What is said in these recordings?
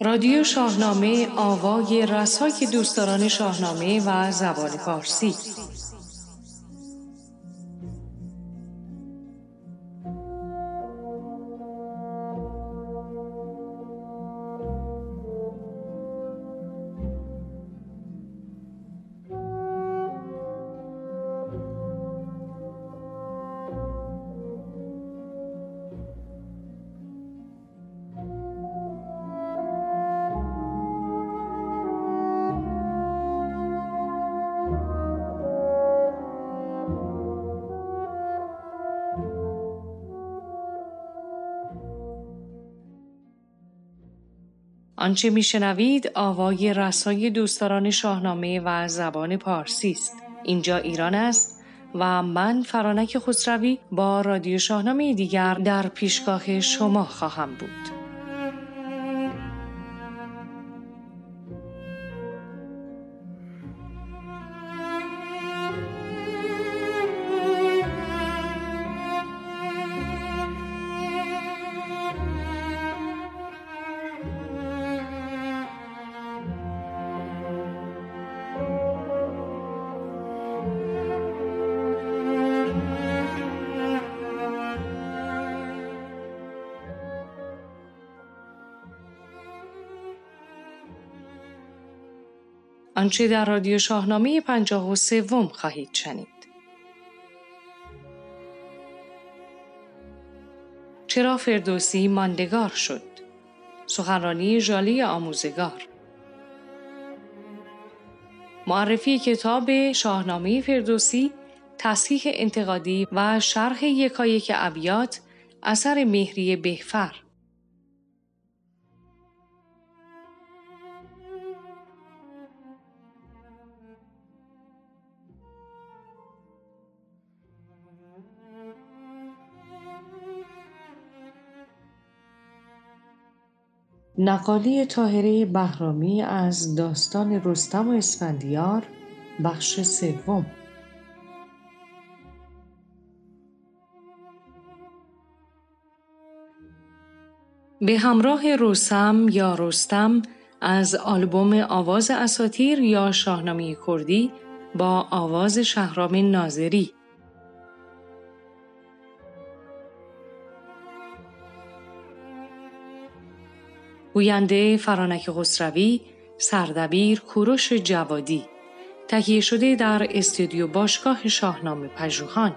رادیو شاهنامه آوای رسای دوستداران شاهنامه و زبان فارسی. آنچه میشنوید آوای رسای دوستداران شاهنامه و زبان پارسی است. اینجا ایران است و من فرانک خسروی با رادیو شاهنامه دیگر در پیشگاه شما خواهم بود. آنچه در رادیو شاهنامه پنجاه و سوم خواهید شنید. چرا فردوسی ماندگار شد؟ سخنرانی ژالی آموزگار معرفی کتاب شاهنامه فردوسی تصحیح انتقادی و شرح یکایک ابیات اثر مهری بهفر نقالی تاهره بهرامی از داستان رستم و اسفندیار بخش سوم. به همراه روسم یا رستم از آلبوم آواز اساتیر یا شاهنامه کردی با آواز شهرام ناظری. گوینده فرانک خسروی سردبیر کوروش جوادی. تهیه شده در استودیو باشگاه شاهنامه پژوهان.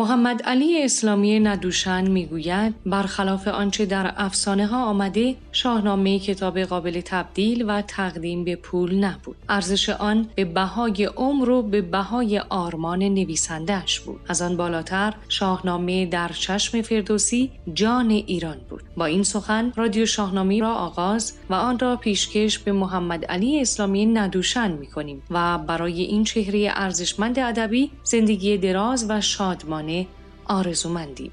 محمد علی اسلامی ندوشن می‌گوید برخلاف آنچه در افسانه ها آمده شاهنامه کتاب قابل تبدیل و تقدیم به پول نبود. ارزش آن به بهای عمر و به بهای آرمان نویسندهش بود. از آن بالاتر شاهنامه در چشم فردوسی جان ایران بود. با این سخن رادیو شاهنامه را آغاز و آن را پیشکش به محمد علی اسلامی ندوشن می کنیم و برای این چهره ارزشمند ادبی زندگی دراز و شادمان آرزو آرزومندیم.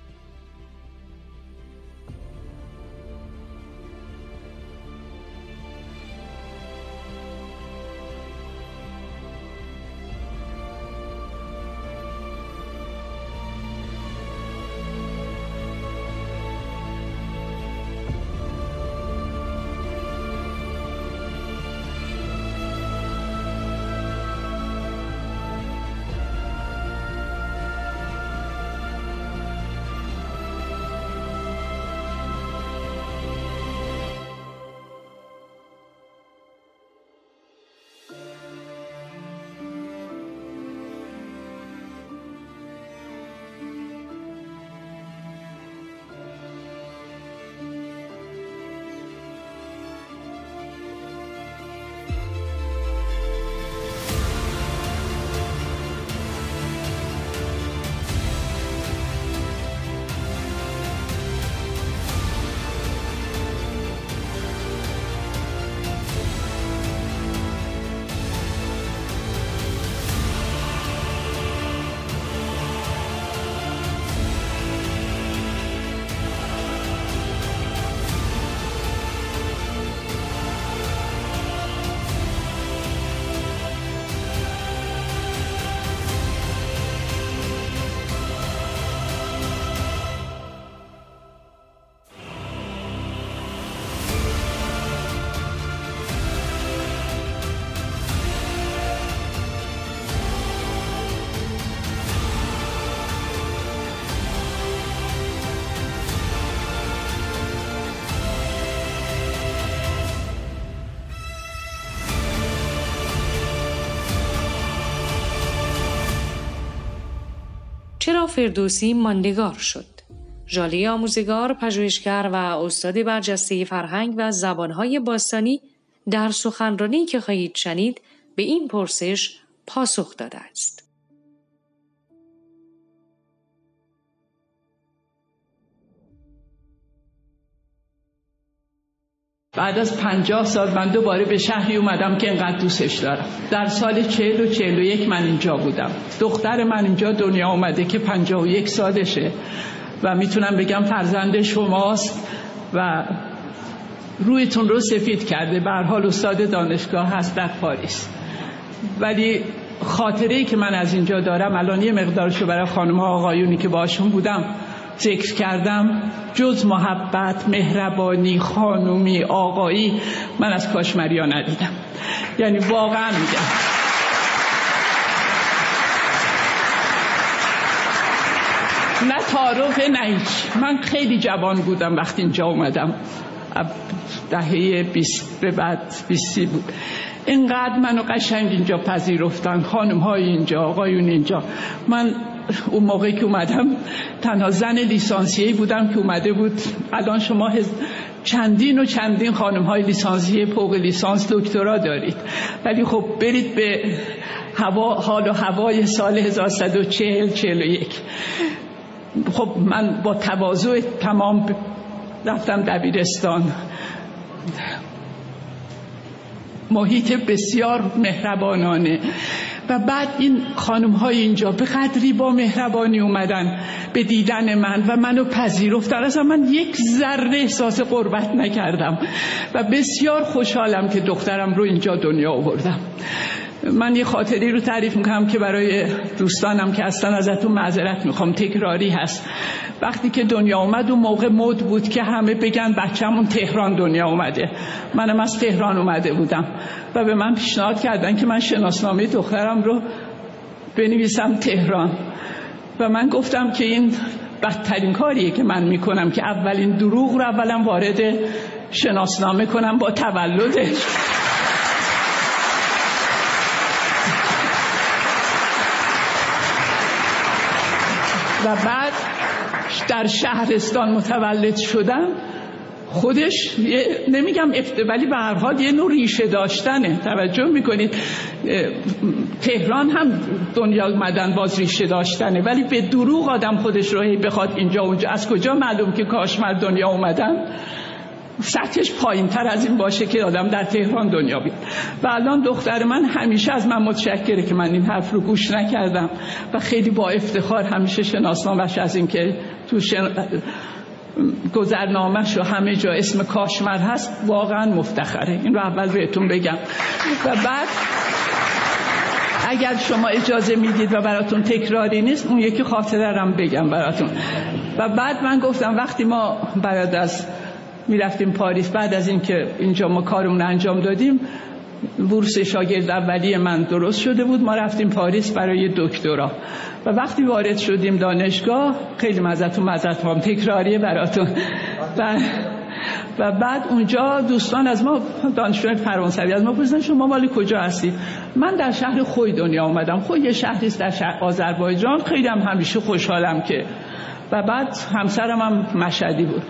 چرا فردوسی ماندگار شد؟ ژاله آموزگار، پژوهشگر و استاد برجسته فرهنگ و زبانهای باستانی در سخنرانی که خواهید شنید به این پرسش پاسخ داده است. بعد از پنجاه سال من دوباره به شهری اومدم که انقدر دوستش دارم. در سال چهل و چهل و یک من اینجا بودم. دختر من اینجا دنیا اومده که پنجاه و یک سالشه و می‌تونم بگم فرزند شماست و رویتون رو سفید کرده. به حال استاد دانشگاه هست در پاریس. ولی خاطره ای که من از اینجا دارم الان یه مقدارشو برای خانم ها آقایونی که باشون بودم ذکر کردم جز محبت مهربانی خانومی آقایی من از کاشمریا ندیدم. یعنی واقعا میگم. نه تعارف نه من خیلی جوان بودم وقتی اینجا اومدم. دهه بیست به بعد بیستی بود. اینقدر منو قشنگ اینجا پذیرفتن. خانم های اینجا آقایون اینجا. من اون موقعی که اومدم تنها زن لیسانسیهی بودم که اومده بود. الان شما چندین و چندین خانم های لیسانسیه فوق لیسانس دکترا دارید. ولی خب برید به هوا حال و هوای سال 1140 41 خب من با تواضع تمام رفتم دبیرستان. محیط بسیار مهربانانه. و بعد این خانم های اینجا به قدری با مهربانی اومدن به دیدن من و منو پذیرفتن. اصلا من یک ذره احساس قربت نکردم و بسیار خوشحالم که دخترم رو اینجا دنیا آوردم. من یه خاطری رو تعریف می‌کنم که برای دوستانم که اصلا ازتون معذرت می‌خوام تکراری هست. وقتی که دنیا اومد اون موقع مد بود که همه بگن بچه‌مون تهران دنیا اومده. منم از تهران اومده بودم و به من پیشنهاد کردن که من شناسنامه دخترم رو بنویسم تهران. و من گفتم که این بدترین کاریه که من می‌کنم که اولین دروغ رو اولا وارد شناسنامه کنم با تولدش. و بعد در شهرستان متولد شدم. خودش نمیگم افته ولی به هر حال یه نوع ریشه داشتنه. توجه می‌کنید. تهران هم دنیا اومدن باز ریشه داشتنه. ولی به دروغ آدم خودش رو بخواد اینجا اونجا. از کجا معلوم که کاشمر دنیا اومدن؟ سطحش پایین تر از این باشه که آدم در تهران دنیا بیاد. و الان دختر من همیشه از من متشکره که من این حرف رو گوش نکردم. و خیلی با افتخار همیشه شناسنامش از این که تو شن... گذرنامهش و همه جا اسم کاشمر هست واقعا مفتخره. این رو اول بهتون بگم. و بعد اگر شما اجازه می‌دید و براتون تکراری نیست اون یکی خاطره رم بگم براتون. و بعد من گفتم وقتی ما بعد از می‌رفتیم پاریس. بعد از اینکه اینجا ما کارمون انجام دادیم بورس شاگرد اولی من درست شده بود. ما رفتیم پاریس برای دکترا. و وقتی وارد شدیم دانشگاه خیلی مزتون مزت هم تکراریه براتون. و و بعد اونجا دوستان از ما دانشجوی فرانسوی از ما پرسیدن شما مال کجا هستید؟ من در شهر خوی دنیا اومدم. خوی یه شهری در شهر آذربایجان. خیلی هم همیشه خوشحالم که. و بعد همسرم هم مشهدی بود.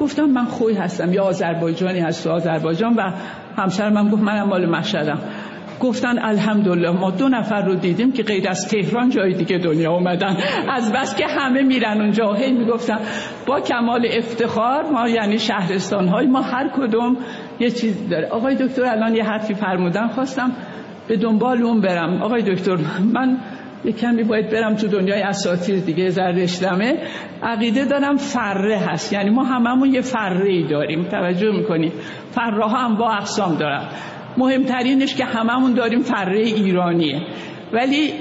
گفتم من خوی هستم یا آذربایجانی هست تو آذربایجان و همسرم هم گفت منم مال مشهدم گفتن الحمدلله ما دو نفر رو دیدیم که غیر از تهران جای دیگه دنیا اومدن. از بس که همه میرن اونجا. هی می‌گفتن با کمال افتخار ما یعنی شهرستان های ما هر کدوم یه چیز داره. آقای دکتر الان یه حرفی فرمودن خواستم به دنبال اون برم. آقای دکتر من یه کمی باید برم تو دنیای اساتیر دیگه زردشتمه عقیده دارم فره هست. یعنی ما هممون یه فره ای داریم. توجه می‌کنیم فره ها هم با اقسام دارم مهمترینش که هممون داریم فره ایرانیه. ولی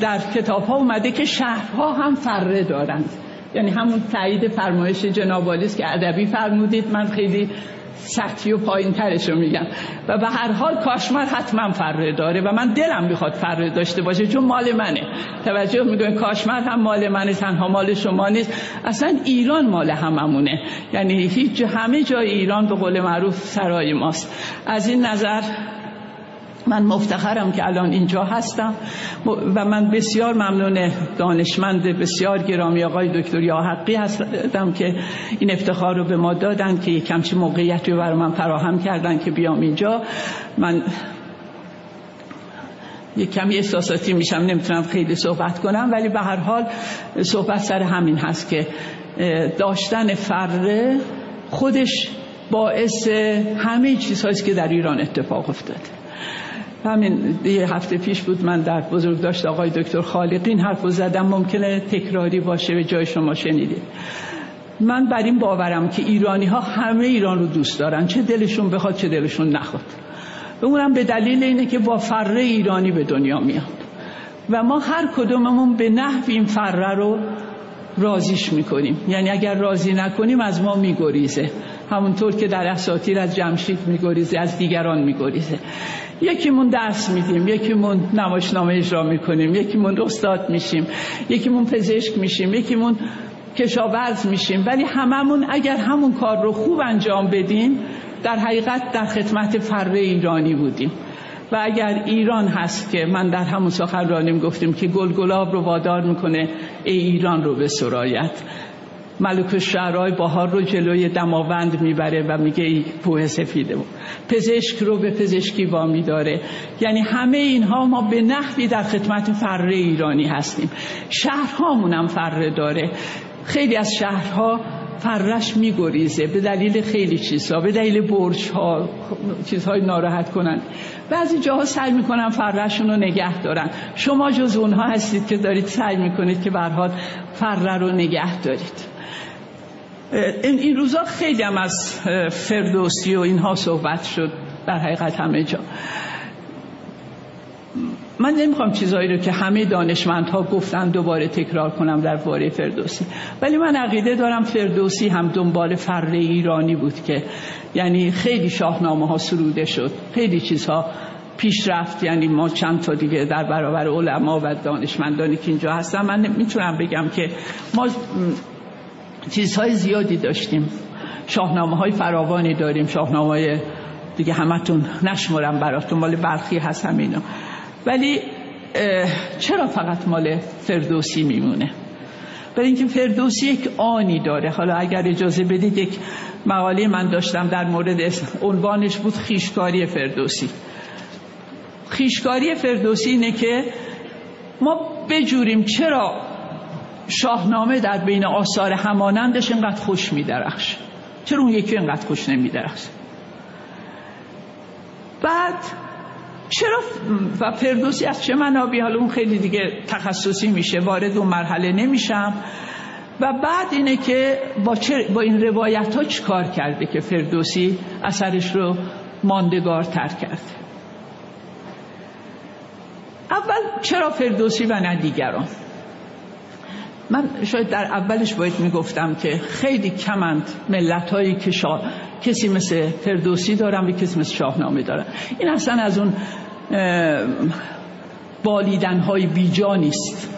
در کتاب ها اومده که شهرها هم فره دارند. یعنی همون تایید فرمایش جناب که ادبی فرمودید. من خیلی سطحی و پایین ترش میگم. و به هر حال کاشمر حتما فره داره و من دلم می‌خواد فره داشته باشه چون مال منه. توجه می‌دونی کاشمر هم مال منه تنها مال شما نیست. اصلا ایران مال هممونه. یعنی هیچ همه جای ایران به قول معروف سرای ماست. از این نظر من مفتخرم که الان اینجا هستم. و من بسیار ممنون دانشمند بسیار گرامی آقای دکتر حقی هستم که این افتخار رو به ما دادن که یک کمچی موقعیتی رو برای من فراهم کردن که بیام اینجا. من یک کمی احساساتی میشم نمی‌تونم خیلی صحبت کنم ولی به هر حال صحبت سر همین هست که داشتن فره خودش باعث همه چیزهایی که در ایران اتفاق افتاده. همین یه هفته پیش بود من در بزرگ داشت آقای دکتر خالقین حرف زدم ممکنه تکراری باشه به جای شما شنیدید. من بر این باورم که ایرانی ها همه ایران رو دوست دارن چه دلشون بخواد چه دلشون نخواد. و اونم به دلیل اینه که با فره ایرانی به دنیا میاد. و ما هر کدوممون به نحو این فره رو رازیش می‌کنیم. یعنی اگر راضی نکنیم از ما میگریزه. همونطور که در اساطیر از جمشید میگریزه از دیگران میگریزه. یکیمون درس میدیم یکیمون نمایشنامه اجرا می‌کنیم یکیمون استاد میشیم یکیمون پزشک میشیم یکیمون کشاورز میشیم. ولی هممون اگر همون کار رو خوب انجام بدیم در حقیقت در خدمت فره ایرانی بودیم. و اگر ایران هست که من در همون سخنرانیم گفتیم که گل گلاب رو وادار می‌کنه ای ایران رو به سرایت. ملک شعرهای بهار رو جلوی دماوند می‌بره و میگه ای کوه سفیده. بود پزشک رو به پزشکی وامی داره. یعنی همه اینها ما به نحوی در خدمت فره ایرانی هستیم. شهرهامون هم فره داره. خیلی از شهرها فرش میگریزه. به دلیل خیلی چیزها. به دلیل برج ها چیزهای ناراحت کنند بعضی جاها سعی می‌کنن فرشون رو نگه دارن. شما جز اونها هستید که دارید سعی می‌کنید که برحال فره رو نگه دارید. این, این روزا خیلی هم از فردوسی و اینها صحبت شد در حقیقت همه جا. من نمی‌خوام چیزهایی رو که همه دانشمندها گفتن دوباره تکرار کنم در باره فردوسی. ولی من عقیده دارم فردوسی هم دنبال فره ایرانی بود که یعنی خیلی شاهنامه ها سروده شد. خیلی چیزها پیش رفت. یعنی ما چند تا دیگه در برابر علما و دانشمندانی که اینجا هستن من می‌تونم بگم که ما چیزهای زیادی داشتیم. شاهنامه های فراوانی داریم شاهنامه های دیگه همتون نشمرم براتون مال برخی هست همینا ولی چرا فقط مال فردوسی میمونه؟ برای اینکه فردوسی یک آنی داره. حالا اگر اجازه بدید یک مقاله من داشتم در مورد عنوانش بود خیشکاری فردوسی. خیشکاری فردوسی اینه که ما بجوریم چرا شاهنامه در بین آثار همانندش اینقدر خوش میدرخش. چرا اون یکی اینقدر خوش نمیدرخش؟ بعد چرا و فردوسی از چه منابی حالا اون خیلی دیگه تخصصی میشه وارد اون مرحله نمیشم. و بعد اینه که با, با این روایت ها کار کرده که فردوسی اثرش رو ماندگار تر کرده اول چرا فردوسی و نه دیگران؟ من شاید در اولش باید می‌گفتم که خیلی کمند ملت هایی که شا... کسی مثل فردوسی دارن و کسی مثل شاهنامه دارن. این اصلا از اون بالیدن های بیجا نیست.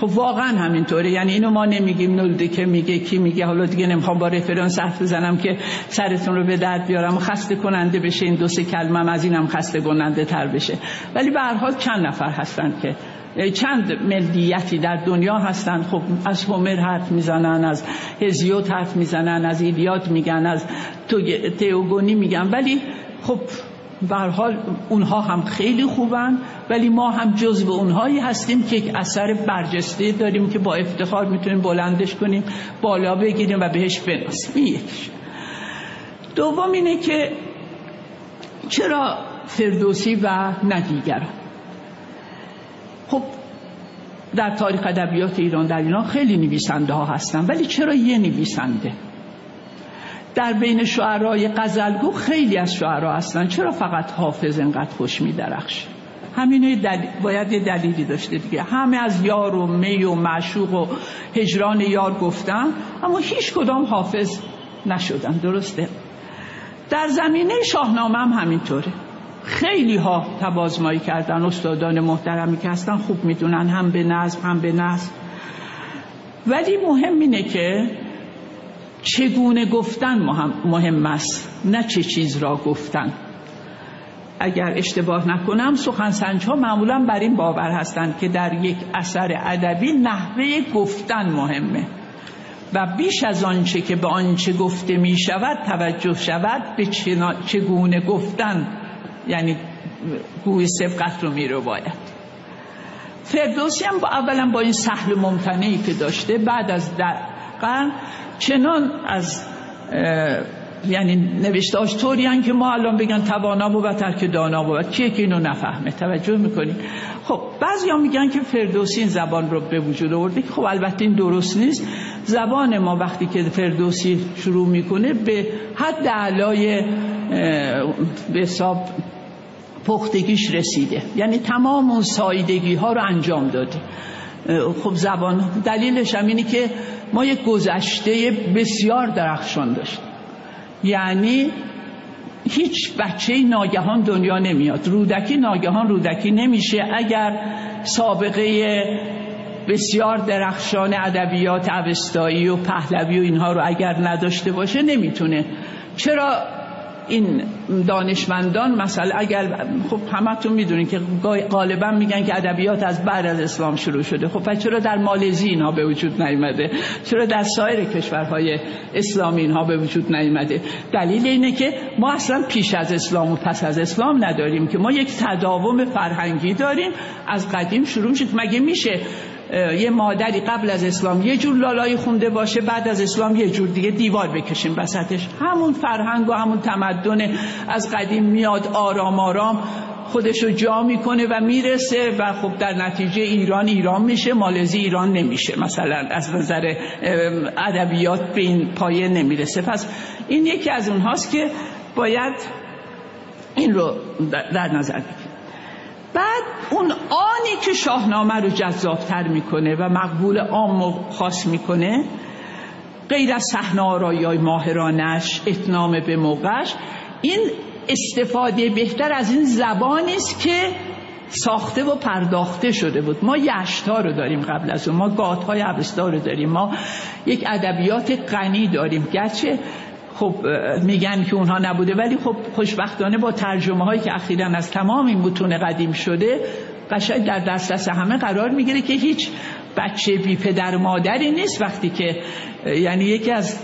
خب واقعا همینطوره. یعنی اینو ما نمیگیم نلده که میگه کی میگه. حالا دیگه نمی‌خوام با رفرانس حرف بزنم که سرتون رو به درد بیارم و خسته کننده بشه. این دو سه کلمه از اینم خسته کننده تر بشه. ولی به هر حال چند نفر هستن که چند ملیتی در دنیا هستند. خب از هومر حرف می‌زنن از هزیوت حرف می‌زنن از ایلیاد میگن از تئوگونی میگن. ولی خب به حال اونها هم خیلی خوبن. ولی ما هم جزو اونهایی هستیم که یک اثر برجسته داریم که با افتخار می‌تونیم بلندش کنیم بالا بگیریم و بهش بناسیم یکیش. دوم اینه که چرا فردوسی و ندیگران خب در تاریخ ادبیات ایران در ایران خیلی نویسنده ها هستن ولی چرا یه نویسنده؟ در بین شعرهای قزلگو خیلی از شعرها هستن چرا فقط حافظ انقدر خوش میدرخش؟ همین باید یه دلیلی داشته دیگه. همه از یار و می و معشوق و هجران یار گفتن اما هیچ کدام حافظ نشدن درسته؟ در زمینه شاهنامه هم همینطوره. خیلی ها تبازمایی کردن استادان محترمی که هستن خوب می‌دونن هم به نظم هم به نظم ولی مهم اینه که چگونه گفتن مهم است نه چه چیز را گفتن. اگر اشتباه نکنم سخنسنج ها معمولا بر این باور هستند که در یک اثر ادبی نحوه گفتن مهمه. و بیش از آنچه که به آنچه گفته می شود توجه شود به چگونه گفتن یعنی گوی سبقت رو می رو باید. فردوسی هم با اولا با این سهل ممتنعی که داشته بعد از در قرن چنان از یعنی نوشتاش طوری که ما الان بگن توانا بود ترک دانا بود کیه که اینو نفهمه. توجه می‌کنی خب بعضی میگن که فردوسی این زبان رو به وجود آورده خب البته این درست نیست. زبان ما وقتی که فردوسی شروع می‌کنه به حد علای به حساب پختگیش رسیده. یعنی تمام اون سایدگی ها رو انجام داده. خب زبان دلیلش هم اینه که ما یک گذشته بسیار درخشان داشتیم. یعنی هیچ بچه ناگهان دنیا نمیاد. رودکی ناگهان رودکی نمیشه اگر سابقه بسیار درخشان ادبیات اوستایی و پهلوی و اینها رو اگر نداشته باشه نمی‌تونه. چرا این دانشمندان مثلا اگر خب همتون می‌دونین که غالبا میگن که ادبیات از بعد از اسلام شروع شده. خب پس چرا در مالزی اینها به وجود نیامده چرا در سایر کشورهای اسلامی اینها به وجود نیامده دلیل اینه که ما اصلا پیش از اسلام و پس از اسلام نداریم که ما یک تداوم فرهنگی داریم. از قدیم شروع شد مگه میشه یه مادری قبل از اسلام یه جور لالایی خونده باشه بعد از اسلام یه جور دیگه دیوار بکشیم وسطش. همون فرهنگ و همون تمدن از قدیم میاد آرام آرام خودش رو جا می‌کنه و می‌رسه و خب در نتیجه ایران ایران میشه مالزی ایران نمیشه. مثلا از نظر ادبیات به این پایه نمی‌رسه. پس این یکی از اونهاست که باید این رو در نظر بگیریم. بعد اون آنی که شاهنامه رو جذابتر می‌کنه و مقبول عام و خاص می‌کنه غیر از صحنه آرایی های ماهرانش اتنام به موقعش این استفاده بهتر از این زبانی است که ساخته و پرداخته شده بود. ما یشتا رو داریم قبل از اون ما گات های رو داریم ما یک ادبیات غنی داریم. گرچه خب میگن که اونها نبوده. ولی خب خوشبختانه با ترجمه هایی که اخیرا از تمام این متون قدیم شده قشنگ در دسترس همه قرار می‌گیره که هیچ بچه بی پدر مادری نیست. وقتی که یعنی یکی از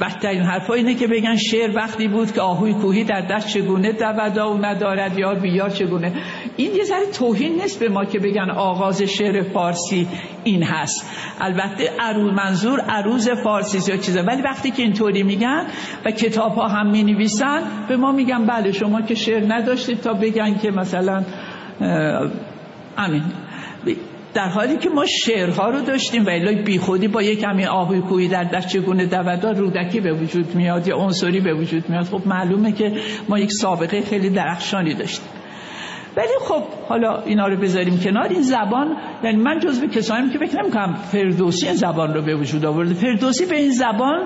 بدترین حرفا اینه که بگن شعر وقتی بود که آهوی کوهی در دست چگونه دودا و ندارد یار بیار چگونه. این یه ذره توهین نیست به ما که بگن آغاز شعر فارسی این هست. البته عروض منظور عروض فارسی یا چیزه. ولی وقتی که اینطوری میگن و کتاب ها هم می نویسن به ما میگن بله شما که شعر نداشتید تا بگن که مثلا امین در حالی که ما شعرها رو داشتیم و بی بیخودی با یک کمی آهوی کوی در دست چگونه دودا رودکی به وجود میاد یا عنصری به وجود میاد خب معلومه که ما یک سابقه خیلی درخشانی داشتیم. ولی خب حالا اینا رو بذاریم کنار. این زبان یعنی من جزو کسانی که فکر نمی‌کنم فردوسی زبان رو به وجود آورده. فردوسی به این زبان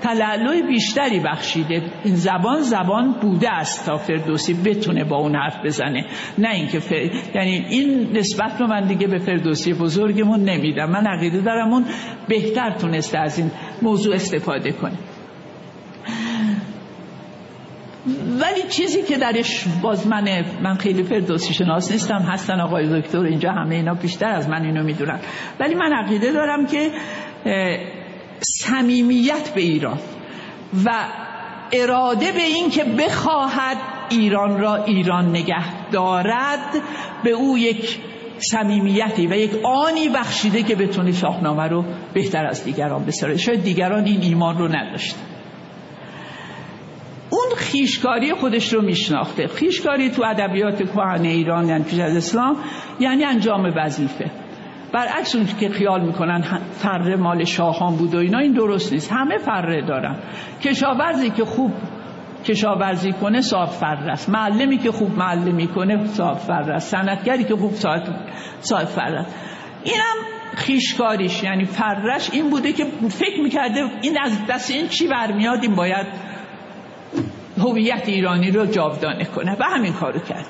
تلالوی بیشتری بخشیده. این زبان زبان بوده است تا فردوسی بتونه با اون حرف بزنه. نه اینکه فر... یعنی این نسبت رو من دیگه به فردوسی بزرگمون نمیدم. من عقیده دارم اون بهتر تونسته از این موضوع استفاده کنه. ولی چیزی که درش باز من من خیلی فردوسی شناس نیستم. هستن آقای دکتر اینجا همه اینا بیشتر از من اینو می‌دونن. ولی من عقیده دارم که صمیمیت به ایران و اراده به این که بخواهد ایران را ایران نگه دارد به او یک صمیمیتی و یک آنی بخشیده که بتونه شاهنامه رو بهتر از دیگران بسره شاید دیگران این ایمان رو نداشت اون خیشکاری خودش رو میشناخته. خیشکاری تو ادبیات کهن ایران یعنی پیش از اسلام یعنی انجام وظیفه. برعکس اون که خیال می‌کنن فره مال شاهان بود و اینا این درست نیست. همه فره دارن. کشاورزی که خوب کشاورزی کنه صاحب فره است. معلمی که خوب معلمی کنه صاحب فره است. صنعتگری که خوب صاحب فره است. اینم خیشکاریش. یعنی فرش این بوده که فکر می‌کرده این از دست این چی برمیاد؟ این باید هویت ایرانی رو جاودانه کنه. و همین کارو کرد.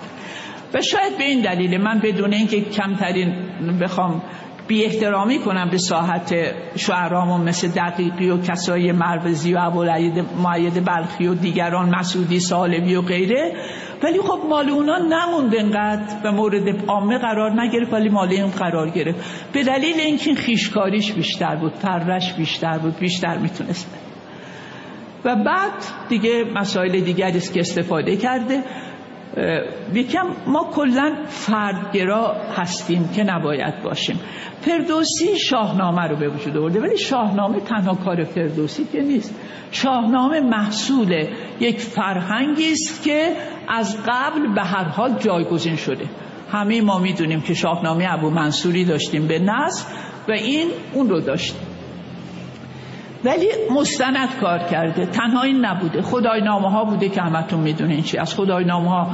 و شاید به این دلیل من بدون اینکه کمترین بخوام بی احترامی کنم به ساحت شعرامون مثل دقیقی و کسای مروزی و ابوالعید معید بلخی و دیگران مسعودی سالمی و غیره. ولی خب مال اونا نموند انقدر. و مورد عامه قرار نگرفت ولی مال این قرار گرفت. به دلیل اینکه این خیشکاریش بیشتر بود پرش بیشتر بود بیشتر می‌تونست و بعد دیگه مسائل دیگری است که استفاده کرده. یکم ما کلا فردگرا هستیم که نباید باشیم. فردوسی شاهنامه رو به وجود آورده ولی شاهنامه تنها کار فردوسی که نیست. شاهنامه محصول یک فرهنگی است که از قبل به هر حال جایگزین شده. همه ما می‌دونیم که شاهنامه ابو منصوری داشتیم به نصر و این اون رو داشتیم. ولی مستند کار کرده. تنها این نبوده. خدای نامه ها بوده که همتون می‌دونین چی از خدای نامه ها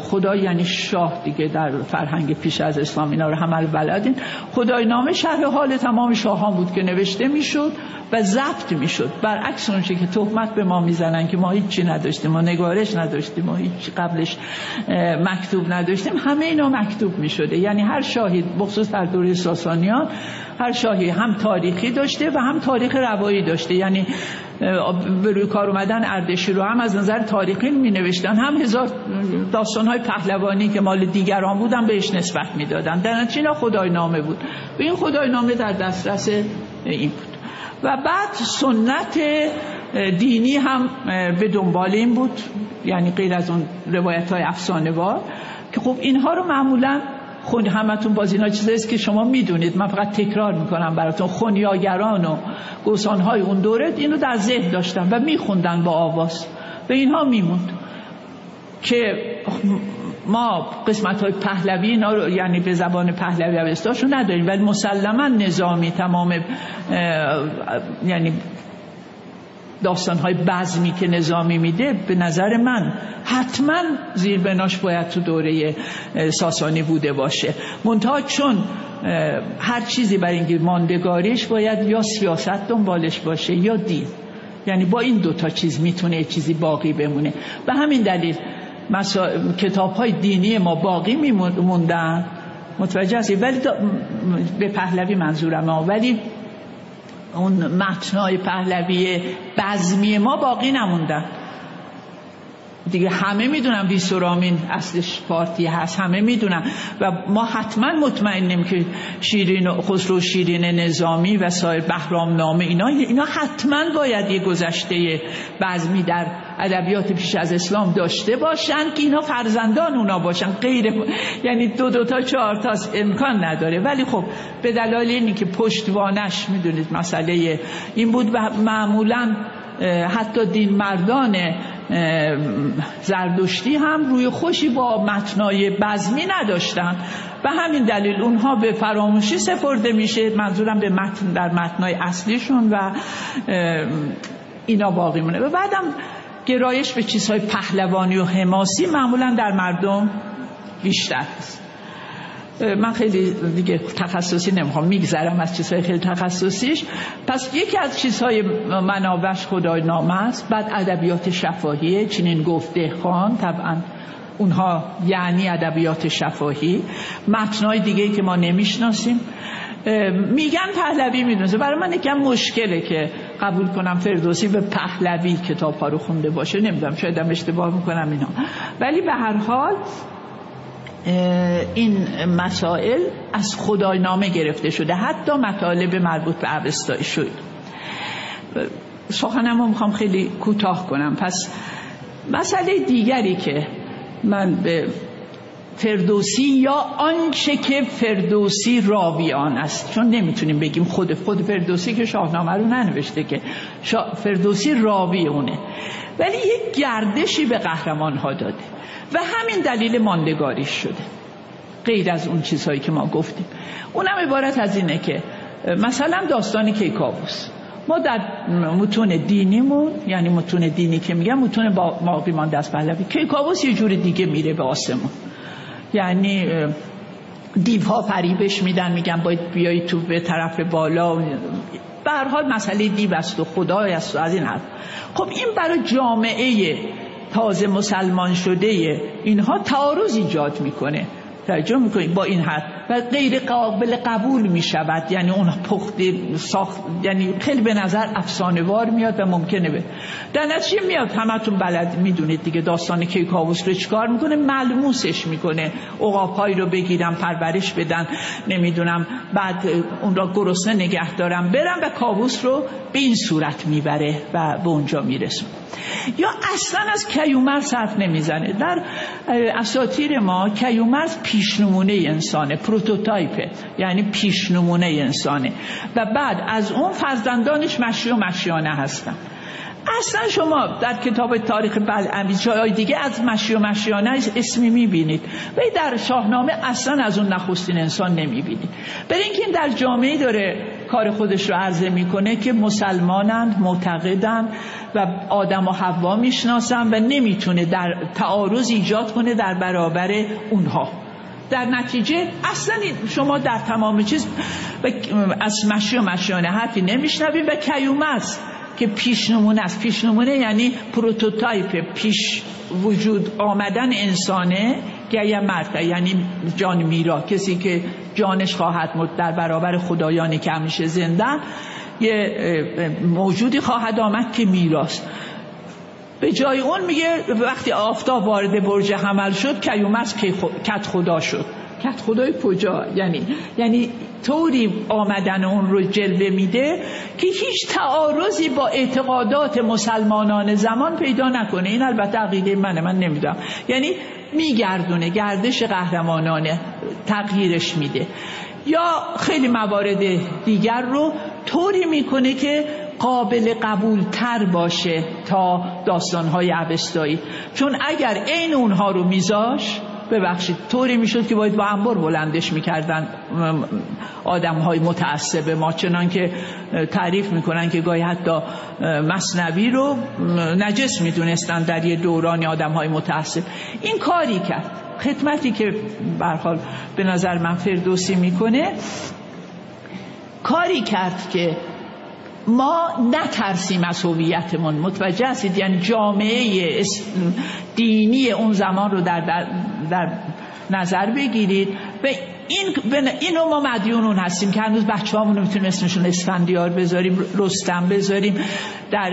خدا یعنی شاه دیگه در فرهنگ پیش از اسلام اینا رو همه بلدین. خدای نامه شرح حال تمام شاهان بود که نوشته می‌شد و ضبط می‌شد. برعکس اونچه که تهمت به ما می‌زنن که ما هیچی نداشتیم ما نگارش نداشتیم ما هیچ قبلش مکتوب نداشتیم همه اینا مکتوب می‌شده. یعنی هر شاهی بخصوص در دوره ساسانیان هر شاهی هم تاریخی داشته و هم تاریخ روایی داشته. یعنی به روی کار اومدن اردشیر رو هم از نظر تاریخی می نوشتن هم هزار داستان های پهلوانی که مال دیگران بودن بهش نسبت می‌دادن. در نتیجه خدای نامه بود. و این خدای نامه در دسترس این بود. و بعد سنت دینی هم به دنبال این بود. یعنی غیر از اون روایت های افسانه که خب اینها رو معمولا خون همتون باز اینا چیزاییست که شما می‌دونید. من فقط تکرار می‌کنم براتون. خونیاگران و گوسانهای اون دوره اینو در ذهن داشتن و میخوندن با آواز. به اینها میموند که ما قسمت های پهلوی اینا رو یعنی به زبان پهلوی اوستاشو نداریم ولی مسلما نظامی تمام یعنی داستانهای بزمی که نظامی میده به نظر من حتما زیر بناش باید تو دوره ساسانی بوده باشه. منتها چون هر چیزی برای اینکه ماندگاریش باید یا سیاست دنبالش باشه یا دین. یعنی با این دوتا چیز می‌تونه چیزی باقی بمونه. به همین دلیل مسا... کتاب های دینی ما باقی میموندن متوجه هستی؟ ولی به پهلوی منظورم ولی اون متنای پهلوی بزمی ما باقی نموندن دیگه همه می‌دونن بیسورامین اصلش پارتی هست همه می‌دونن. و ما حتما مطمئنیم که شیرین خسرو شیرین نظامی و سایر بهرام نامه اینا اینا حتما باید یه گذشته بزمی در ادبیات پیش از اسلام داشته باشن که اینا فرزندان اونا باشن. غیر یعنی دو دو تا چهار تا امکان نداره. ولی خب به دلایل اینی که پشتوانش می‌دونید مسئله این بود و معمولا حتی دین مردان زردشتی هم روی خوشی با متنای بزمی نداشتن. و همین دلیل اونها به فراموشی سپرده میشه. منظورم به متن در متنای اصلیشون و اینا باقی مونه و بعدم گرایش به چیزهای پهلوانی و حماسی معمولا در مردم بیشتر است من خیلی دیگه تخصصی نمی‌خوام میگذرم از چیزهای خیلی تخصصیش. پس یکی از چیزهای منابش خدای نام است بعد ادبیات شفاهیه چنین گفته خان طبعا اونها یعنی ادبیات شفاهی. متنای دیگه که ما نمی‌شناسیم. میگن پهلوی می‌دونسته. برای من یکم مشکله که قبول کنم فردوسی به پهلوی کتاب ها رو خونده باشه. نمی‌دونم شاید اشتباه می‌کنم اینا. ولی به هر حال این مسائل از خدای نامه گرفته شده. حتی مطالب مربوط به عوستایی شد. سخنم رو می‌خوام خیلی کوتاه کنم. پس مسئله دیگری که من به فردوسی یا آنچه که فردوسی راویان است. چون نمی‌تونیم بگیم خود خود فردوسی که شاهنامه رو ننوشته که فردوسی راوی اونه. ولی یک گردشی به قهرمان ها داده و همین دلیل ماندگاریش شده. غیر از اون چیزهایی که ما گفتیم. اونم عبارت از اینه که مثلا داستان کیکاووس. ما در متون دینیمون یعنی متون دینی که میگم متون باقی مانده از پهلوی. کیکاووس یه جور دیگه میره به آسمون. یعنی دیوها فریبش میدن میگن باید بیایی تو به طرف بالا. به حال مسئله دیو است و خدای است و از این حرف. خب این برای جامعه تازه مسلمان شده اینها تعارض ایجاد می‌کنه. توجه می‌کنید با این حد و غیر قابل قبول می‌شود. یعنی اون پخت ساخت یعنی خیلی به نظر افسانه وار میاد و ممکنه به در نتیجه میاد. همتون بلد می‌دونید دیگه داستان کیکاووس رو چیکار می‌کنه؟ ملموسش می‌کنه. عقابهایی رو بگیرن پرورش بدن. نمی‌دونم بعد اون را گرسنه نگه دارم برم و کاووس رو به این صورت می‌بره و به اونجا میرسون یا اصلا از کیومرس حرف نمی‌زنه. در اساتیر ما کیومرس پیشنمونه انسانه پروتوتایپه یعنی پیشنمونه انسانه. و بعد از اون فرزندانش مشی و مشیانه هستن. اصلا شما در کتاب تاریخ بلعمی جای دیگه از مشی و مشیانه اسمی می‌بینید. و در شاهنامه اصلا از اون نخستین انسان نمی‌بینید. برای اینکه این در جامعه داره کار خودش رو عرضه می‌کنه که مسلمانند معتقدند و آدم و حوا می‌شناسن و نمی‌تونه در تعارض ایجاد کنه در برابر اونها. در نتیجه اصلا شما در تمام چیز از مشی و مشیانه حرفی نمیشنوید و کیومرث که پیشنمونه است. پیشنمونه یعنی prototype پیش وجود آمدن انسانه گیه مرد یعنی جان میرا کسی که جانش خواهد مرد در برابر خدایانی که همیشه زنده یه موجودی خواهد آمد که میراست. به جای اون میگه وقتی آفتاب وارد برج حمل شد کیومرس کت خدا شد. کت خدای کجا؟ یعنی یعنی طوری آمدن اون رو جلوه میده که هیچ تعارضی با اعتقادات مسلمانان زمان پیدا نکنه. این البته عقیده منه من نمی‌دونم. یعنی میگردونه گردش قهرمانانه تغییرش میده. یا خیلی موارد دیگر رو طوری می‌کنه که قابل قبول تر باشه تا داستانهای عوستایی چون اگر عین اونها رو میذاش ببخشید طوری می‌شد که باید با انبار بلندش می‌کردن. آدم های متعصب ما چنان که تعریف می‌کنن که گاهی حتی مصنوی رو نجس می‌دونستن در یه دورانی آدم های متعصب. این کاری کرد. خدمتی که برحال به نظر من فردوسی می‌کنه کاری کرد که ما نترسیم از هویتمون. متوجه هستید؟ یعنی جامعه دینی اون زمان رو در, در, در نظر بگیرید. و این اینو ما مدیون هستیم که هنوز بچه همون می‌تونیم اسمشون اسفندیار بذاریم رستم بذاریم. در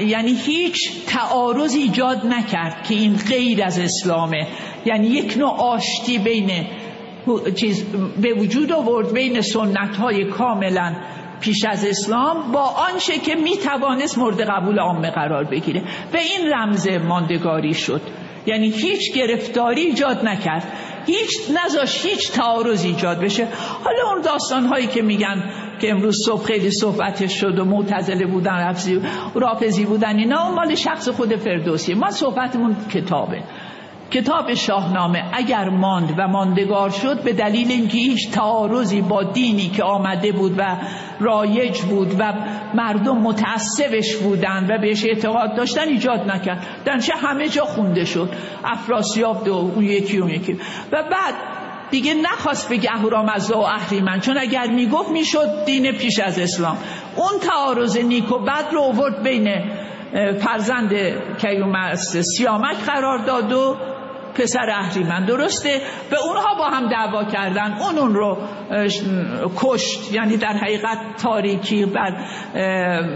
یعنی هیچ تعارض ایجاد نکرد که این غیر از اسلامه. یعنی یک نوع آشتی بین چیز به وجود آورد بین سنت های کاملا پیش از اسلام با آنچه که می توانست مورد قبول عامه قرار بگیره. و این رمز ماندگاری شد. یعنی هیچ گرفتاری ایجاد نکرد. هیچ نذاش هیچ تعارض ایجاد بشه. حالا اون داستان هایی که میگن که امروز صبح خیلی صحبتش شد و معتزله بودن رفزی رافزی بودن اینا اون مال شخص خود فردوسیه. ما صحبتمون کتابه. کتاب شاهنامه اگر ماند و ماندگار شد به دلیل اینکه هیچ تعارضی با دینی که آمده بود و رایج بود و مردم متعصبش بودن و بهش اعتقاد داشتن ایجاد نکرد. چه همه جا خونده شد. افراسیاب دو اون یکی اون یکی. و بعد دیگه نخواست بگه اهورامزدا و اهریمن چون اگر می‌گفت می‌شد دین پیش از اسلام. اون تعارض نیک و بد رو آورد بین فرزند کیومرث سیامک قرار داد و پسر اهریمن درسته؟ به اونها با هم دعوا کردن. اون اون رو کشت یعنی در حقیقت تاریکی بر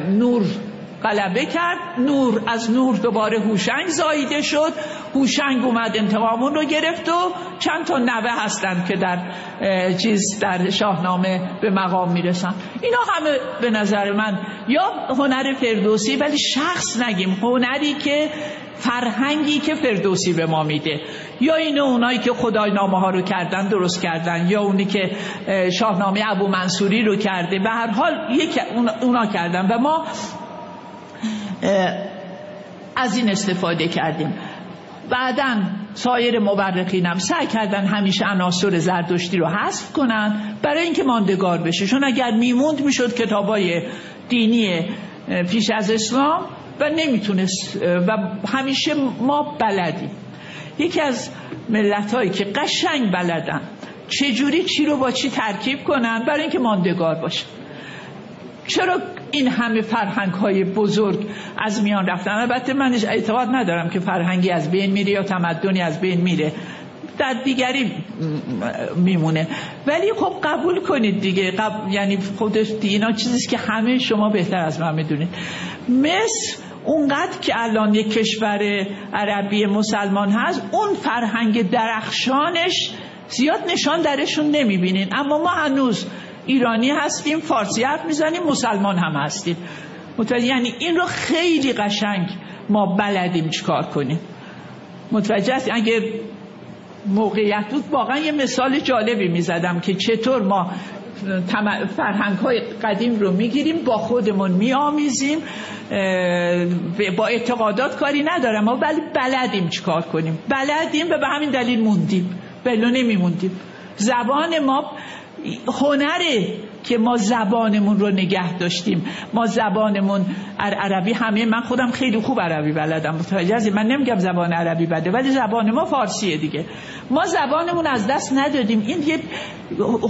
نور غلبه کرد. نور از نور دوباره هوشنگ زاییده شد. هوشنگ اومد انتقامون رو گرفت و چند تا نوه هستن که در چیز در شاهنامه به مقام می‌رسن. اینا همه به نظر من یا هنر فردوسی ولی شخص نگیم. هنری که فرهنگی که فردوسی به ما میده. یا این اونایی که خدای نامه ها رو کردن درست کردن یا اونی که شاهنامه ابو منصوری رو کرده. به هر حال یک اونا کردن. و ما از این استفاده کردیم. بعدا سایر مورخین هم سعی کردن همیشه عناصر زردشتی رو حذف کنن برای اینکه ماندگار بشه. چون اگر میموند می‌شد کتابای دینی پیش از اسلام و نمی‌تونست و همیشه ما بلدیم. یکی از ملت هایی که قشنگ بلدن چجوری چی رو با چی ترکیب کنن برای اینکه ماندگار باشه چرا این همه فرهنگ های بزرگ از میان رفتن؟ البته من اعتقاد ندارم که فرهنگی از بین میره یا تمدنی از بین میره. در دیگری میمونه. ولی خب قبول کنید دیگه. قبل یعنی خودش اینا چیزیست که همه شما بهتر از من می‌دونید. مصر اونقدر که الان یک کشور عربی مسلمان هست اون فرهنگ درخشانش زیاد نشان درشون نمی‌بینین. اما ما هنوز ایرانی هستیم فارسی حرف می‌زنیم مسلمان هم هستیم. متوجه یعنی این رو خیلی قشنگ ما بلدیم چیکار کنیم. متوجه است اگر موقعیت بود واقعا یه مثال جالبی می‌زدم که چطور ما فرهنگ های قدیم رو می‌گیریم با خودمون میآمیزیم با اعتقادات کاری ندارم ما ولی بلدیم چیکار کنیم. بلدیم و به همین دلیل موندیم. بلو نمیموندیم. زبان ما هنره که ما زبانمون رو نگه داشتیم. ما زبانمون عربی همه من خودم خیلی خوب عربی بلدم. متوجه من نمیگم زبان عربی بده ولی زبان ما فارسیه دیگه. ما زبانمون از دست ندادیم. این یه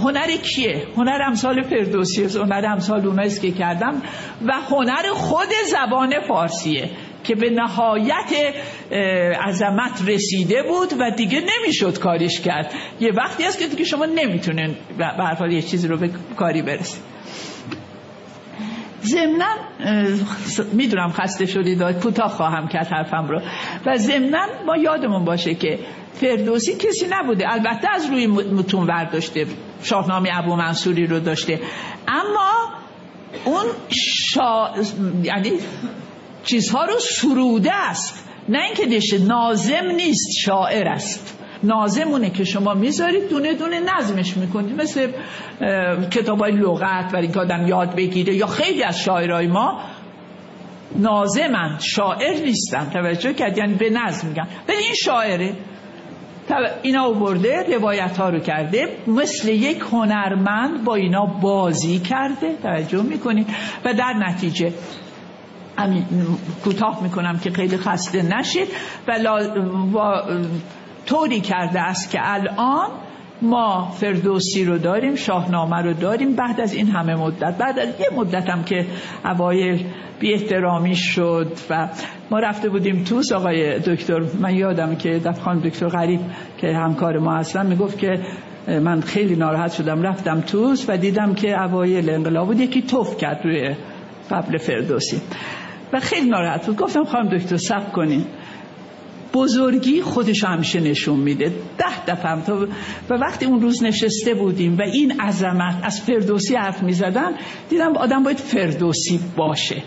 هنر کیه؟ هنر امثال فردوسیه هنر امثال اوناییست که کردم. و هنر خود زبان فارسیه. که به نهایت عظمت رسیده بود و دیگه نمی‌شد کارش کرد. یه وقتی هست که دیگه شما نمی‌تونین به حال یه چیزی رو به کاری برسید. ضمنا می‌دونم خسته شدید کوتاه خواهم کرد حرفم رو. و ضمنا ما یادمون باشه که فردوسی کسی نبوده. البته از روی متون ورداشته شاهنامه ابو منصوری رو داشته. اما اون شا... یعنی چیزها رو سروده است. نه اینکه دشه نازم نیست شاعر است. نازمونه که شما می‌ذارید دونه دونه نظمش می‌کنید. مثل کتاب های لغت برای اینکه آدم یاد بگیره یا خیلی از شاعرای ما نازمن شاعر نیستن. توجه کرد؟ یعنی به نظم میگن. ولی این شاعره. اینا آورده روایت ها رو کرده. مثل یک هنرمند با اینا بازی کرده. توجه می‌کنید؟ و در نتیجه کوتاه می‌کنم که خیلی خسته نشید. و, طوری کرده است که الان ما فردوسی رو داریم شاهنامه رو داریم بعد از این همه مدت. بعد از یه مدت هم که اوایل بی احترامی شد و ما رفته بودیم توس آقای دکتر من یادم که دفخان دکتر غریب که همکار ما هستن می‌گفت که من خیلی ناراحت شدم رفتم توس و دیدم که اوایل انقلاب بود یکی توف کرد روی قبل فردوسی. و خیلی ناراحت بود. گفتم خواهم دکتر سب کنین. بزرگی خودش همیشه نشون میده. ده دفعه تا و وقتی اون روز نشسته بودیم و این عظمت از فردوسی حرف می‌زدن دیدم آدم باید فردوسی باشه.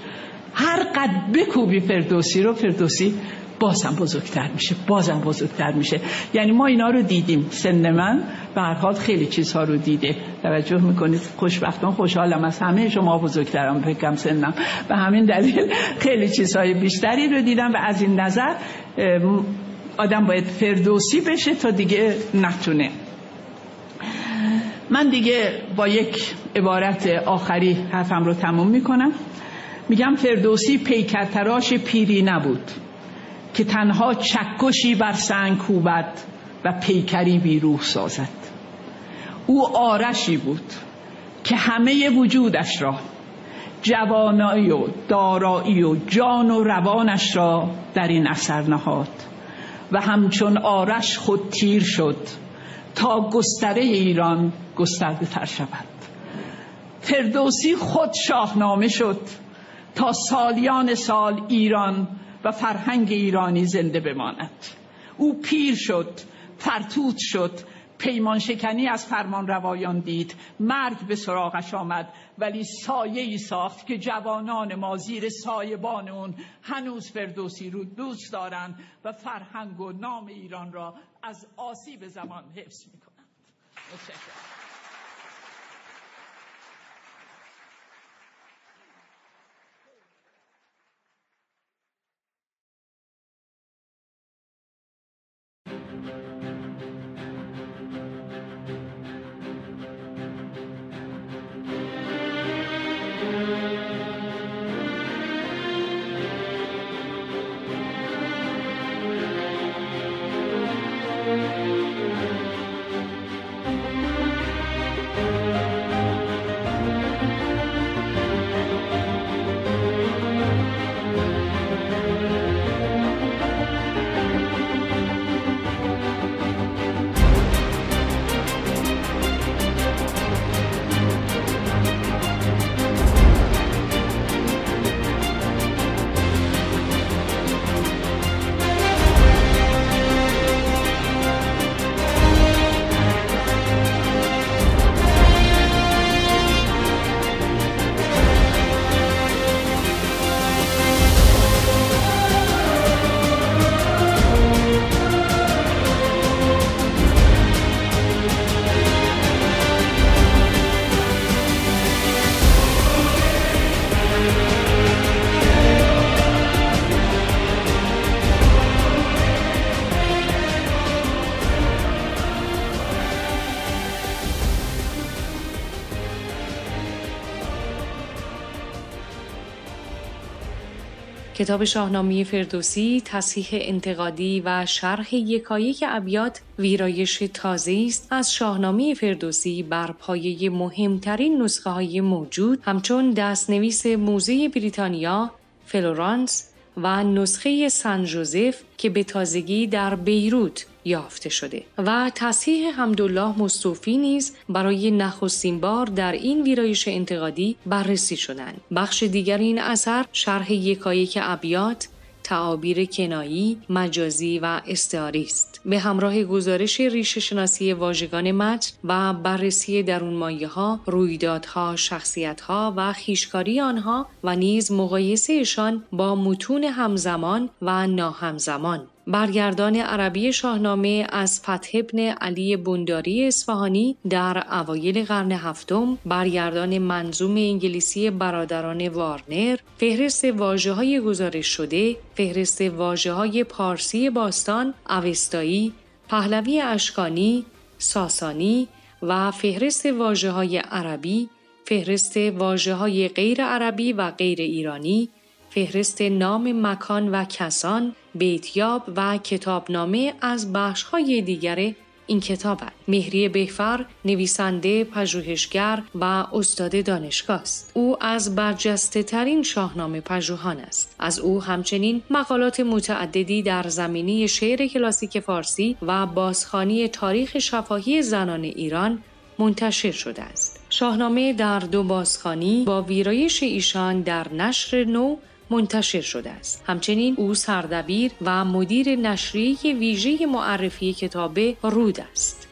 هر قد بکوبی فردوسی رو فردوسی بازم بزرگتر میشه بازم بزرگتر میشه. یعنی ما اینا رو دیدیم. سن من به هر حال خیلی چیزها رو دیده. توجه می‌کنید؟ خوشبختان خوشحالم. از همه شما بزرگترم فکرم سنم. و همین دلیل خیلی چیزهای بیشتری رو دیدم و از این نظر آدم باید فردوسی بشه تا دیگه نتونه. من دیگه با یک عبارت آخری حرفم رو تموم می‌کنم. میگم فردوسی پیکرتراش پیری نبود. که تنها چکشی بر سنگ کوبد و پیکری بیروح سازد. او آرشی بود که همه وجودش را جوانایی و دارایی و جان و روانش را در این اثر نهاد و همچون آرش خود تیر شد تا گستره ایران گسترده تر شود. فردوسی خود شاهنامه شد تا سالیان سال ایران و فرهنگ ایرانی زنده بماند. او پیر شد فرتوت شد پیمان شکنی از فرمان روایان دید مرگ به سراغش آمد ولی سایه ای ساخت که جوانان ما زیر سایبان اون هنوز فردوسی رو دوست دارند و فرهنگ و نام ایران را از آسیب زمان حفظ می‌کنند. کتاب شاهنامه فردوسی تصحیح انتقادی و شرح یکایک ابیات ویرایش تازه است از شاهنامه فردوسی بر پایه مهمترین نسخه های موجود همچون دستنویس موزه بریتانیا فلورانس و نسخه سن جوزف که به تازگی در بیروت یافته شده. و تصحیح حمدالله مصطفی نیز برای نخستین بار در این ویرایش انتقادی بررسی شدند. بخش دیگر این اثر شرح یکایک ابیات تعابیر کنایی، مجازی و استعاری است. به همراه گزارش ریشه شناسی واژگان متن و بررسی درون مایه ها، رویدادها، شخصیت ها و خیشکاری آنها و نیز مقایسهشان با متون همزمان و ناهمزمان. برگردان عربی شاهنامه از فتح ابن علی بنداری اصفهانی در اوایل قرن هفتم برگردان منظوم انگلیسی برادران وارنر فهرست واجه های گزارش شده فهرست واجه های پارسی باستان اوستایی پهلوی اشکانی ساسانی و فهرست واجه های عربی فهرست واجه های غیر عربی و غیر ایرانی فهرست نام مکان و کسان، بیتیاب و کتابنامه از بخشهای دیگر این کتابند مهری بهفر نویسنده پژوهشگر و استاد دانشگاه است. او از برجسته ترین شاهنامه پژوهان است. از او همچنین مقالات متعددی در زمینه شعر کلاسیک فارسی و بازخانی تاریخ شفاهی زنان ایران منتشر شده است. شاهنامه در دو بازخانی با ویرایش ایشان در نشر نو منتشر شده است. همچنین او سردبیر و مدیر نشریه ویژه معرفی کتاب رود است.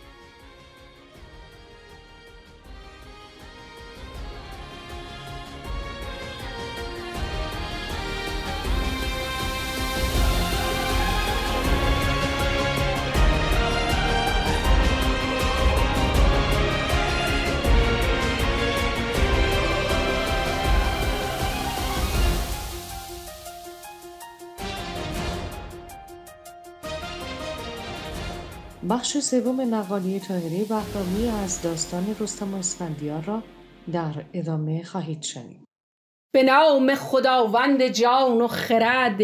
بخش سوم نقالی تاهری بهرامی از داستان رستم و اسفندیار را در ادامه خواهید شنید. به نام خداوند جان و خرد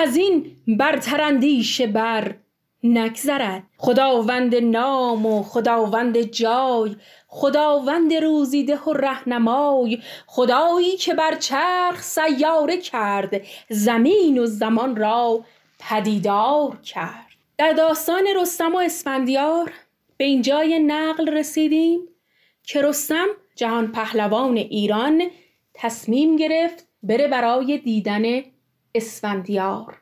از این برتر بر نگذرد. خداوند نام و خداوند جای خداوند روزیده و رهنمای خدایی که بر چرخ سیاره کرد زمین و زمان را پدیدار کرد. در داستان رستم و اسفندیار به اینجای نقل رسیدیم که رستم جهان پهلوان ایران تصمیم گرفت بره برای دیدن اسفندیار.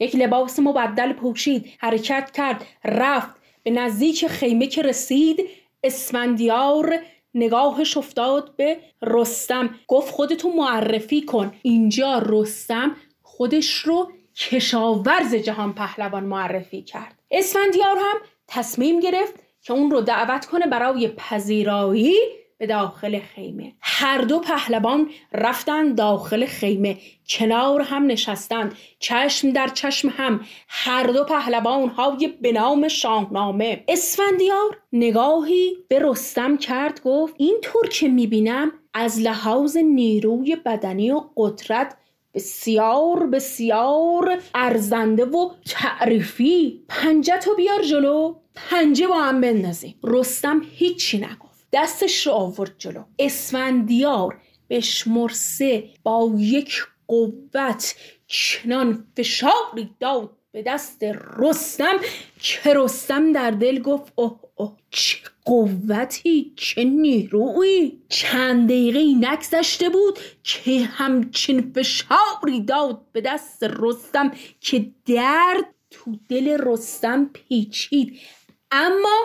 یک لباس مبدل پوشید حرکت کرد رفت. به نزدیک خیمه که رسید اسفندیار نگاهش افتاد به رستم. گفت خودتو معرفی کن. اینجا رستم خودش رو کشاورز جهان پهلوان معرفی کرد. اسفندیار هم تصمیم گرفت که اون رو دعوت کنه برای پذیرایی به داخل خیمه. هر دو پهلوان رفتن داخل خیمه. کنار هم نشستند چشم در چشم هم. هر دو پهلوان های به نام شاهنامه. اسفندیار نگاهی به رستم کرد گفت این طور که می‌بینم از لحاظ نیروی بدنی و قدرت بسیار بسیار ارزنده و تعریفی. پنجه تو بیار جلو. پنجه با هم بندازیم رستم هیچی نگفت. دستش رو آورد جلو. اسفندیار بشمرسه با یک قوت چنان فشاری داد به دست رستم که رستم در دل گفت اوه چه قوتی چه نیروی چند دقیقه نگذشته بود که همچین فشاری داد به دست رستم که درد تو دل رستم پیچید. اما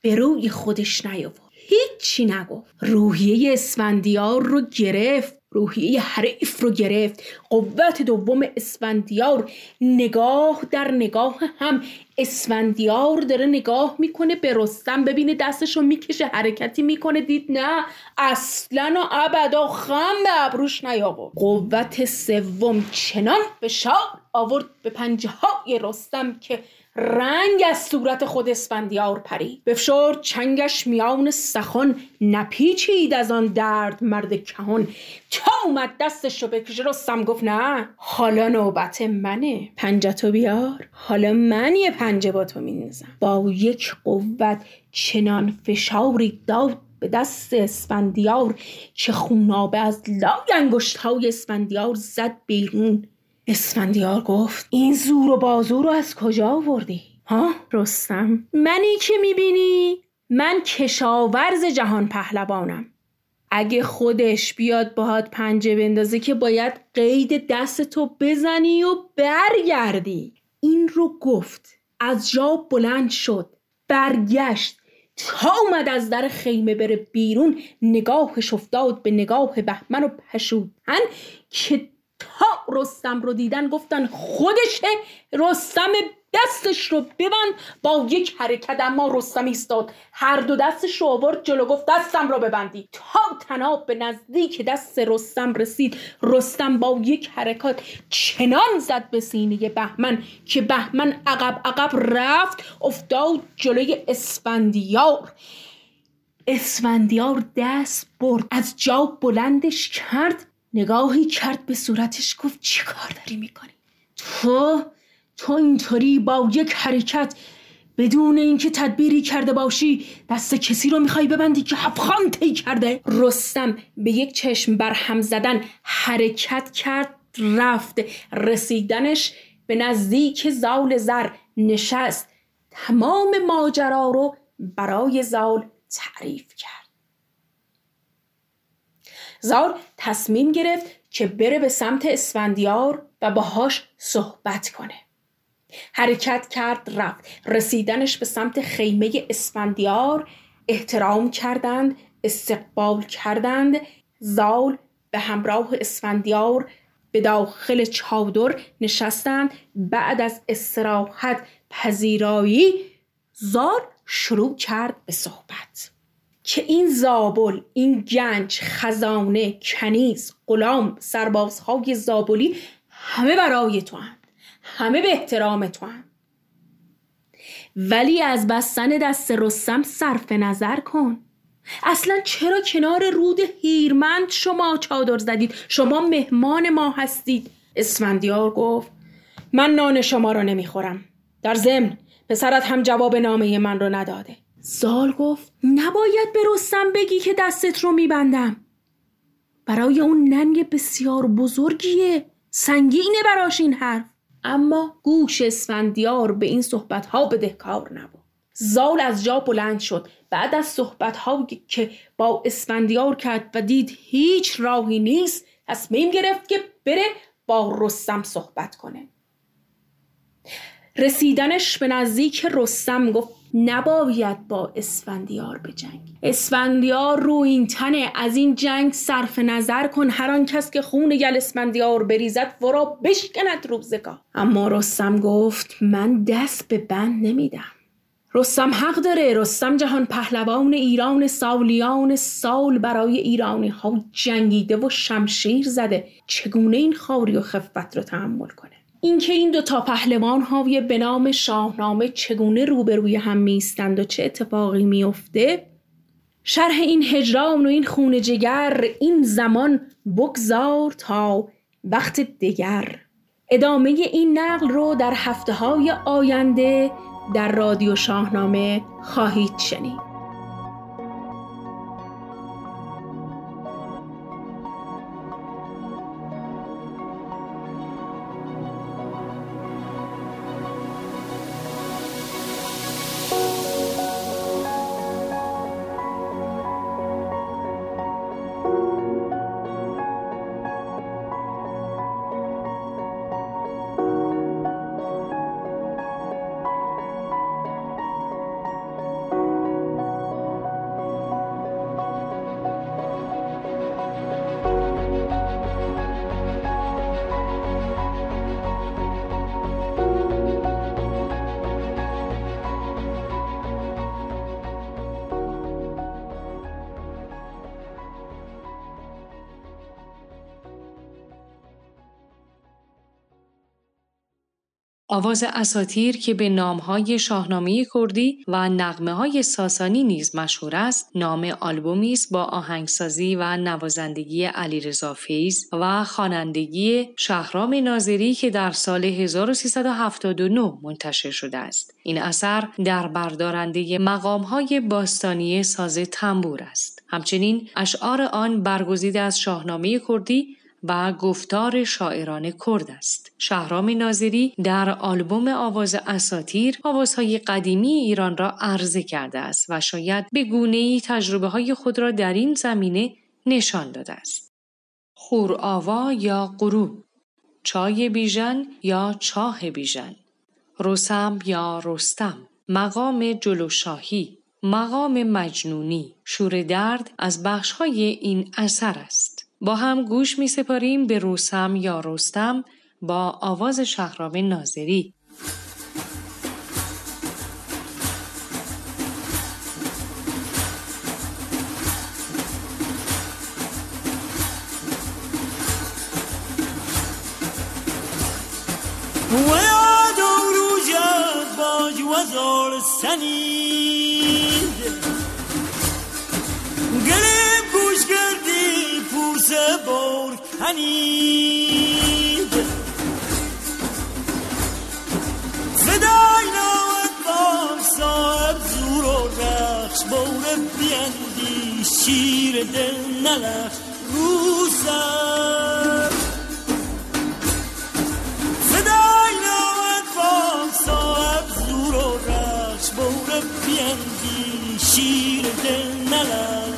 به روی خودش نیاورد. هیچی نگفت. روحیه اسفندیار رو گرفت. روحیه حریف رو گرفت. قوت دوم اسفندیار نگاه در نگاه هم. اسفندیار داره نگاه می‌کنه به رستم. ببینه دستش رو می‌کشه حرکتی می‌کنه. دید نه اصلا و ابدا خم به ابروش نیاورد. قوت سوم چنان فشار آورد به پنجه های رستم که رنگ از صورت خود اسفندیار پرید بفشرد چنگش میان سخن. نپیچید از آن درد مرد کهون تا اومد دستش رو بکشه رستم گفت نه. حالا نوبت منه. پنجتو بیار. حالا من یه پنجه با تو میندازم. با یک قوت چنان فشاری داد به دست اسفندیار که خونابه از لای انگشت های اسفندیار زد بیرون. اسفندیار گفت این زور و بازو رو از کجا آوردی؟ ها؟ رستم منی که می‌بینی؟ من کشاورز جهان پهلوانم. اگه خودش بیاد باهات پنجه بندازه که باید قید دست تو بزنی و برگردی. این رو گفت از جا بلند شد برگشت. تا اومد از در خیمه بره بیرون نگاهش افتاد به نگاه بهمن و پشودن که تا رستم رو دیدن گفتن خودشه رستم دستش رو ببند. با یک حرکت اما رستم ایستاد. هر دو دستش رو آورد جلو گفت دستم رو ببندی. تا تناب به نزدیک دست رستم رسید. رستم با یک حرکت چنان زد به سینه بهمن که بهمن عقب عقب رفت افتاد جلوی اسفندیار. اسفندیار دست برد از جا بلندش کرد. نگاهی کرد به صورتش گفت چی کار داری می‌کنی؟ تو؟ تو اینطوری با یک حرکت بدون اینکه تدبیری کرده باشی دست کسی رو می‌خوای ببندی که حفخان طی کرده؟ رستم به یک چشم بر هم زدن حرکت کرد رفت. رسیدنش به نزدیک زال زر نشست. تمام ماجرا رو برای زال تعریف کرد. زال تصمیم گرفت که بره به سمت اسفندیار و باهاش صحبت کنه. حرکت کرد رفت. رسیدنش به سمت خیمه اسفندیار. احترام کردند استقبال کردند. زال به همراه اسفندیار به داخل چادر نشستند. بعد از استراحت پذیرایی زال شروع کرد به صحبت. که این زابل این گنج خزانه کنیز غلام سربازهای زابلی همه برای تو هم. همه به احترام تو هم. ولی از بستن دست رستم صرف نظر کن اصلا چرا کنار رود هیرمند شما چادر زدید شما مهمان ما هستید اسفندیار گفت من نان شما را نمی‌خورم در ضمن پسرت هم جواب نامه من رو نداده زال گفت نباید به رستم بگی که دستت رو میبندم. برای اون ننگ بسیار بزرگیه. سنگینه براش این حرف. اما گوش اسفندیار به این صحبت ها بدهکار نبود. زال از جا بلند شد. بعد از صحبت که با اسفندیار کرد و دید هیچ راهی نیست تصمیم گرفت که بره با رستم صحبت کنه. رسیدنش به نزدیک رستم گفت نباید با اسفندیار به جنگ اسفندیار رو این تنه. از این جنگ صرف نظر کن. هر آن کس که خون گل اسفندیار بریزد ورا بشکند روزگاه اما رستم گفت من دست به بند نمیدم. رستم حق داره. رستم جهان پهلوان ایران سالیان سال برای ایرانی ها جنگیده و شمشیر زده. چگونه این خاری و خفت رو تحمل کنه؟ اینکه این دو تا پهلوان های به نام شاهنامه چگونه روبروی هم میستند و چه اتفاقی میفته شرح این هجران و این خون جگر این زمان بگذار تا وقت دیگر ادامه این نقل رو در هفته های آینده در رادیو شاهنامه خواهید شنید. آواز اساتیر که به نامهای شاهنامه کردی و نغمه های ساسانی نیز مشهور است نام آلبومی است با آهنگسازی و نوازندگی علیرضا فیض و خوانندگی شهرام ناظری که در سال 1379 منتشر شده است. این اثر در بردارنده مقامهای باستانی ساز تنبور است. همچنین اشعار آن برگزیده از شاهنامه کردی و گفتار شاعران کرد است. شهرام ناظری در آلبوم آواز اساتیر آوازهای قدیمی ایران را عرضه کرده است و شاید به گونه ای تجربه های خود را در این زمینه نشان داده است. خور آوا یا غروب چای بیژن یا چاه بیژن رسم یا رستم مقام جلوشاهی مقام مجنونی شور درد از بخشهای این اثر است. با هم گوش می سپاریم به روسم یا رستم با آواز شهرام ناظری. برکنید صدای نوت باش بور بیندی شیر دل نلخ رو سر صدای نامد با صاحب زور و رخش بور بیندی شیر دل نلخ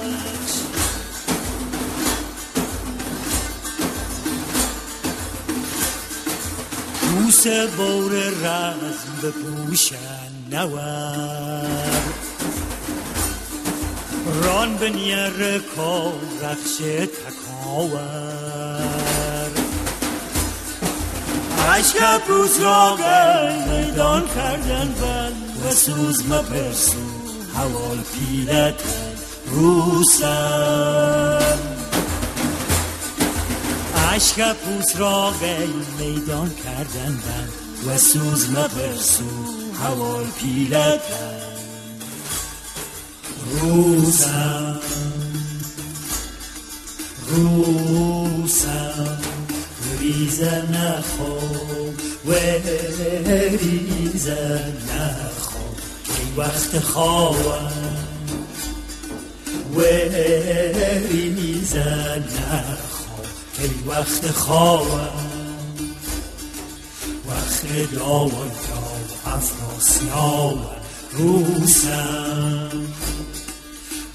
بوس بور رزم بپوشن نور ران به نیر کار رخش تکاور. عشق پروس را میدان کردن بل و سوز مپرسو حوال پیلت روسن. عشق پوس را میدان کردن بل و سوز مپرسو حوال پیلت روسم روسم ریزه نخو و ریزه نخو ای وقت خوابم و ریزه نخو ای وقت خوابم. وقت داوان تا افراسیاب روسم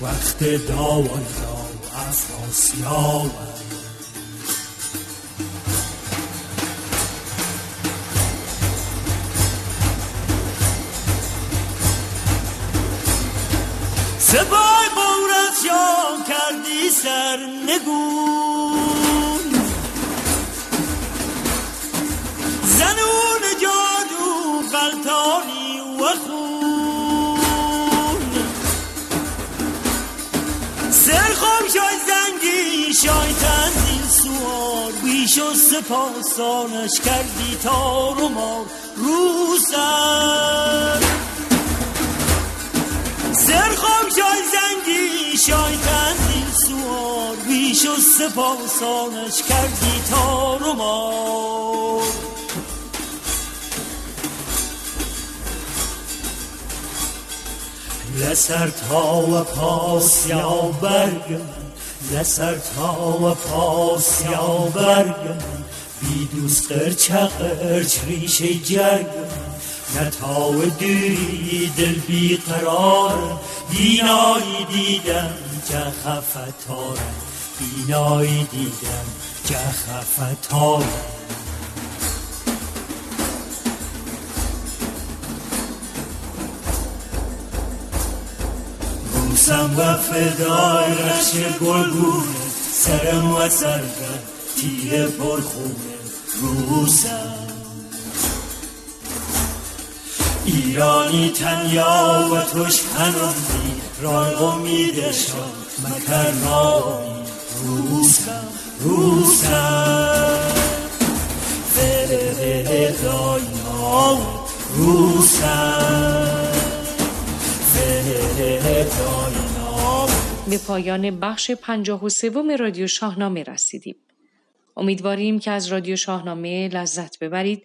وقت داوان تا افراسیاب سپای بورت شام کردی سر نگون شای تنزیل سوار. بیش و سپاسانش کردی تار و مار رو سر سرخم شای زنگی شای تنزیل سوار. بیش و سپاسانش کردی تار و مار لسر تا و پاس یا برگ من لسر تا و پاس یا برگ بی دوست قرچ قرچ ریشه جرگ من نتا و دوری دل بی قرار بینایی دیدم که خفتارم بینایی دیدم که خفتارم روسم و فدای رخش گلگونه. سرم و سرگم تیر پرخونه. روسم. ایرانی تنیا و توش هنوزی رای امیدشان مکر نامی روسم روسم. فدای نام روسم. به پایان بخش پنجاه و سوم رادیو شاهنامه رسیدیم. امیدواریم که از رادیو شاهنامه لذت ببرید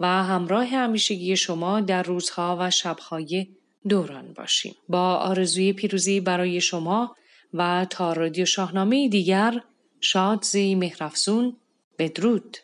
و همراه همیشگی شما در روزها و شبهای دوران باشیم. با آرزوی پیروزی برای شما و تا رادیو شاهنامه دیگر شاد زی مهرفزون بدرود.